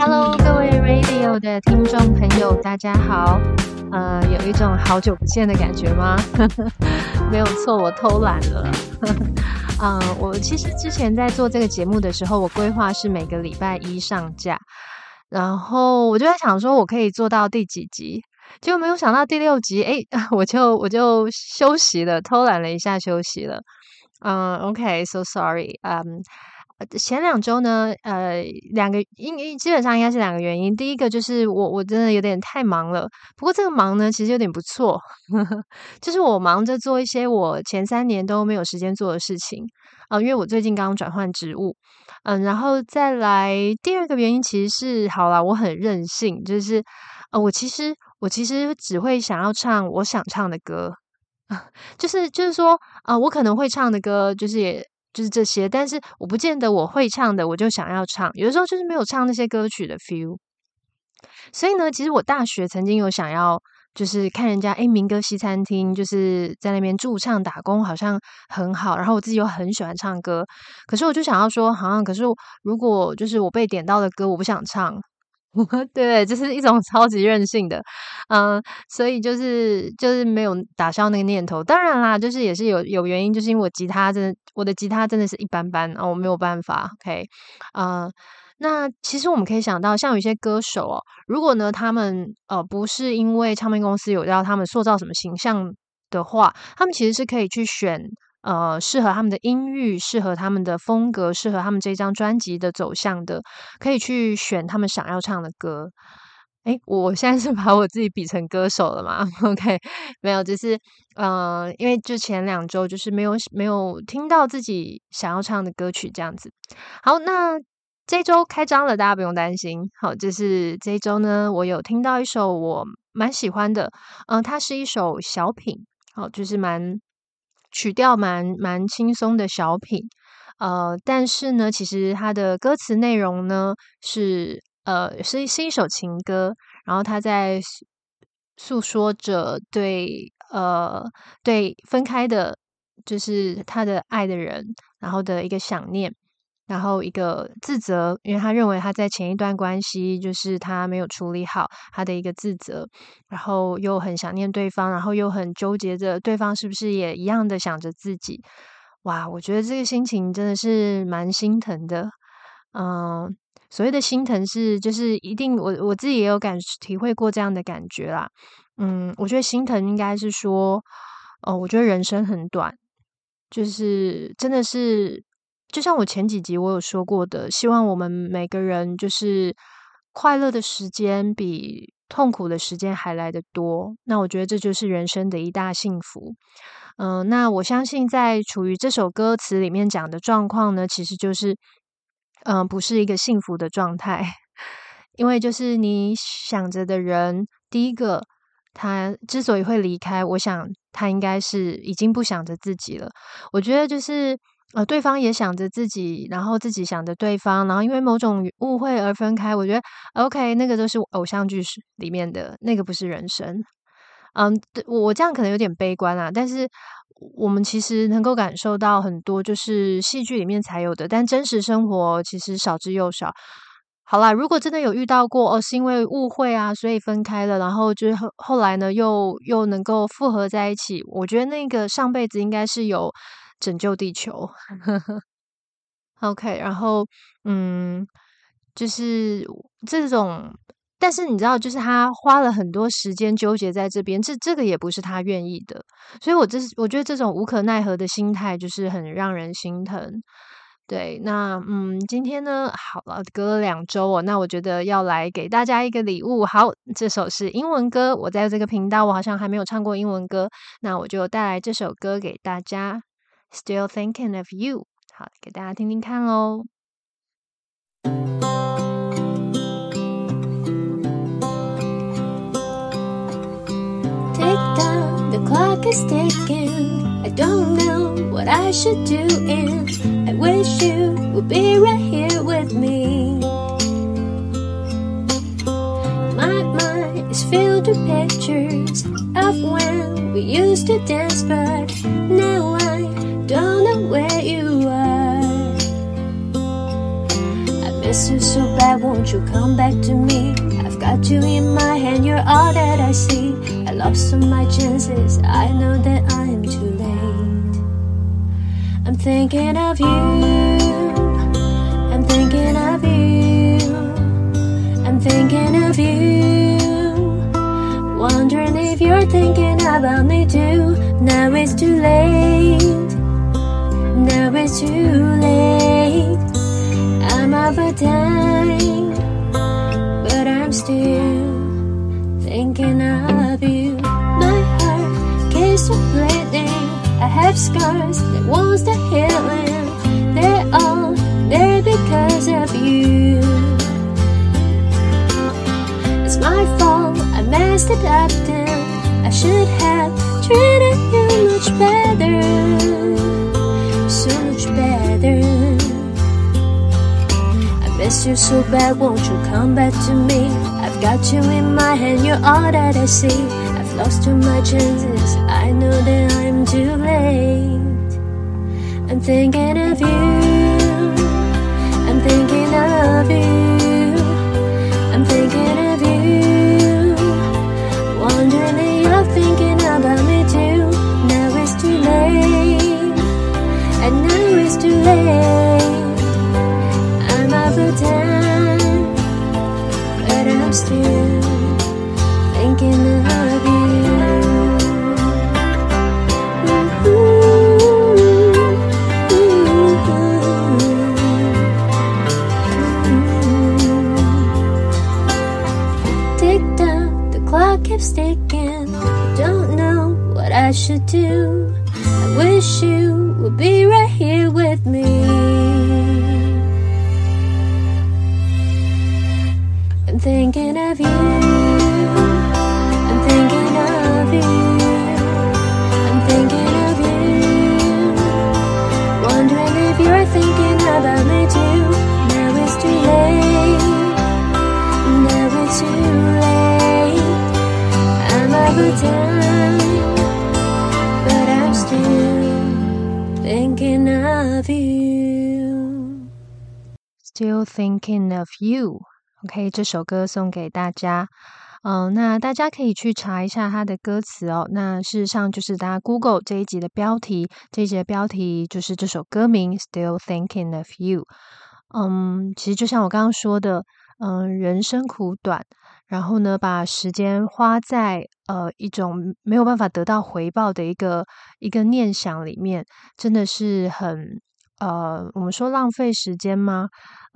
Hello，各位 Radio 的听众朋友，大家好。呃，有一种好久不见的感觉吗？没有错，我偷懒了。嗯，我其实之前在做这个节目的时候，我规划是每个礼拜一上架，然后我就在想说，我可以做到第几集？结果没有想到第六集，哎，我就我就休息了，偷懒了一下，休息了。嗯，OK，so sorry，嗯。前两周呢，呃，两个因因基本上应该是两个原因。第一个就是我我真的有点太忙了，不过这个忙呢，其实有点不错，就是我忙着做一些我前三年都没有时间做的事情啊，因为我最近刚转换职务，嗯，然后再来第二个原因，其实是好了，我很任性，就是呃，我其实我其实只会想要唱我想唱的歌，就是就是说啊，我可能会唱的歌，就是也。就是这些，但是我不见得我会唱的，我就想要唱。有的时候就是没有唱那些歌曲的 feel。所以呢，其实我大学曾经有想要，就是看人家哎民歌西餐厅，就是在那边驻唱打工，好像很好。然后我自己又很喜欢唱歌，可是我就想要说，好像可是如果就是我被点到的歌，我不想唱。对，就是一种超级任性的，嗯，所以就是就是没有打消那个念头。当然啦，就是也是有有原因，就是因为我吉他真的，我的吉他真的是一般般啊，我没有办法。OK，嗯，那其实我们可以想到，像有些歌手哦，如果呢他们呃不是因为唱片公司有要他们塑造什么形象的话，他们其实是可以去选。呃，适合他们的音域，适合他们的风格，适合他们这张专辑的走向的，可以去选他们想要唱的歌。哎，我现在是把我自己比成歌手了嘛？OK，没有，就是呃，因为就前两周就是没有没有听到自己想要唱的歌曲这样子。好，那这周开张了，大家不用担心。好，就是这一周呢，我有听到一首我蛮喜欢的，嗯，它是一首小品，好，就是蛮。曲调蛮蛮轻松的小品，呃，但是呢，其实它的歌词内容呢是呃是是一首情歌，然后他在诉说着对呃对分开的，就是他的爱的人，然后的一个想念。然后一个自责，因为他认为他在前一段关系就是他没有处理好他的一个自责，然后又很想念对方，然后又很纠结着对方是不是也一样的想着自己。哇，我觉得这个心情真的是蛮心疼的。嗯，所谓的心疼是就是一定我我自己也有感体会过这样的感觉啦。嗯，我觉得心疼应该是说，哦，我觉得人生很短，就是真的是。就像我前几集我有说过的，希望我们每个人就是快乐的时间比痛苦的时间还来得多。那我觉得这就是人生的一大幸福。嗯，那我相信在处于这首歌词里面讲的状况呢，其实就是嗯，不是一个幸福的状态。因为就是你想着的人，第一个他之所以会离开，我想他应该是已经不想着自己了。我觉得就是。呃，对方也想着自己，然后自己想着对方，然后因为某种误会而分开。我觉得 OK，那个都是偶像剧里面的那个，不是人生。嗯，我我这样可能有点悲观啊，但是我们其实能够感受到很多，就是戏剧里面才有的，但真实生活其实少之又少。好啦，如果真的有遇到过哦，是因为误会啊，所以分开了，然后就是后后来呢，又又能够复合在一起，我觉得那个上辈子应该是有。拯救地球，OK，然后嗯，就是这种，但是你知道，就是他花了很多时间纠结在这边，这这个也不是他愿意的，所以我这是我觉得这种无可奈何的心态，就是很让人心疼。对，那嗯，今天呢，好了，隔了两周哦，那我觉得要来给大家一个礼物。好，这首是英文歌，我在这个频道我好像还没有唱过英文歌，那我就带来这首歌给大家。Still thinking of you，好，给大家听听看喽。Tick tock, the clock is ticking. I don't know what I should do, and I wish you would be right here with me. My mind is filled with pictures of when we used to dance, but now don't know where you are. I miss you so bad, won't you come back to me? I've got you in my hand, you're all that I see. I lost all my chances, I know that I am too late. I'm thinking of you, I'm thinking of you, I'm thinking of you. Wondering if you're thinking about me too. Now it's too late, it's too late. I'm over time, but I'm still thinking of you. My heart keeps bleeding. I have scars that won't stop healing. They're all there because of you. It's my fault. I messed it up then. I should have treated you much better, miss you so bad, won't you come back to me? I've got you in my hand, you're all that I see. I've lost all my chances, I know that I'm too late. I'm thinking of you, I should do. I wish you would be right here with me. I'm thinking of you. Thinking of you。OK，这首歌送给大家。嗯，那大家可以去查一下它的歌词哦。那事实上就是大家 Google 这一集的标题，这一集的标题就是这首歌名《Still Thinking of You》。嗯，其实就像我刚刚说的，嗯，人生苦短，然后呢，把时间花在呃一种没有办法得到回报的一个一个念想里面，真的是很呃，我们说浪费时间吗？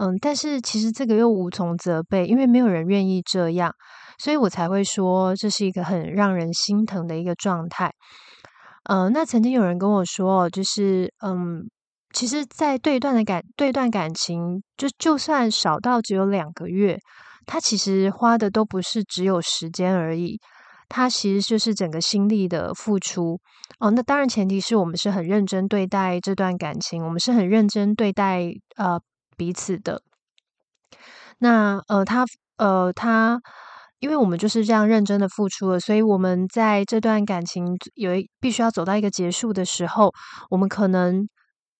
嗯，但是其实这个又无从责备，因为没有人愿意这样，所以我才会说这是一个很让人心疼的一个状态。嗯，那曾经有人跟我说，就是嗯，其实，在对一段的感对一段感情，就就算少到只有两个月，他其实花的都不是只有时间而已，他其实就是整个心力的付出。哦，那当然前提是我们是很认真对待这段感情，我们是很认真对待呃彼此的。那呃，他呃他，因为我们就是这样认真的付出了，所以我们在这段感情有一必须要走到一个结束的时候，我们可能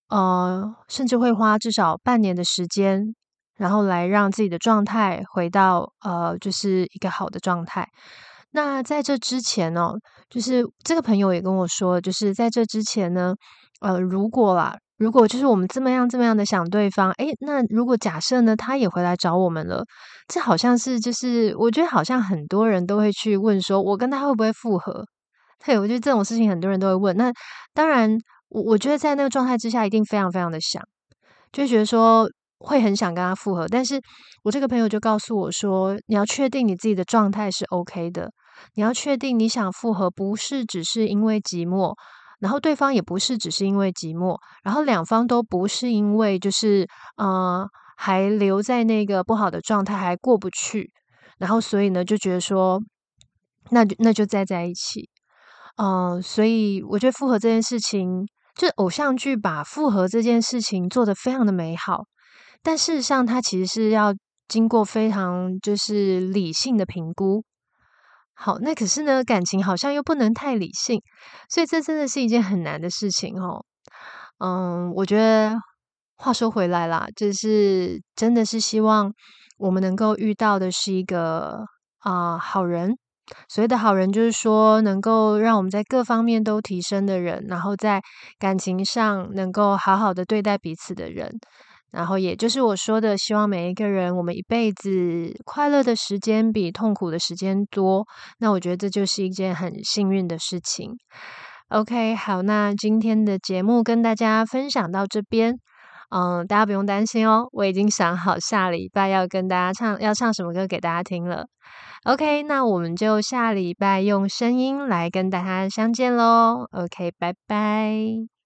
呃甚至会花至少半年的时间，然后来让自己的状态回到呃就是一个好的状态。那在这之前呢，就是这个朋友也跟我说，就是在这之前呢，呃，如果啦，如果就是我们这么样这么样的想对方，诶，那如果假设呢，他也回来找我们了，这好像是就是我觉得好像很多人都会去问说，我跟他会不会复合？对，我觉得这种事情很多人都会问。那当然，我我觉得在那个状态之下，一定非常非常的想，就觉得说会很想跟他复合。但是我这个朋友就告诉我说，你要确定你自己的状态是 OK 的。你要确定你想复合，不是只是因为寂寞，然后对方也不是只是因为寂寞，然后两方都不是因为就是呃还留在那个不好的状态还过不去，然后所以呢就觉得说那就那就再在一起，嗯、所以我觉得复合这件事情，就偶像剧把复合这件事情做得非常的美好，但事实上它其实是要经过非常就是理性的评估。好，那可是呢，感情好像又不能太理性，所以这真的是一件很难的事情哦。嗯，我觉得话说回来啦，就是真的是希望我们能够遇到的是一个啊、好人。所谓的好人，就是说能够让我们在各方面都提升的人，然后在感情上能够好好的对待彼此的人。然后也就是我说的，希望每一个人，我们一辈子快乐的时间比痛苦的时间多。那我觉得这就是一件很幸运的事情。OK，好，那今天的节目跟大家分享到这边。嗯，大家不用担心哦，我已经想好下礼拜要跟大家唱，要唱什么歌给大家听了。OK，那我们就下礼拜用声音来跟大家相见喽。OK，拜拜。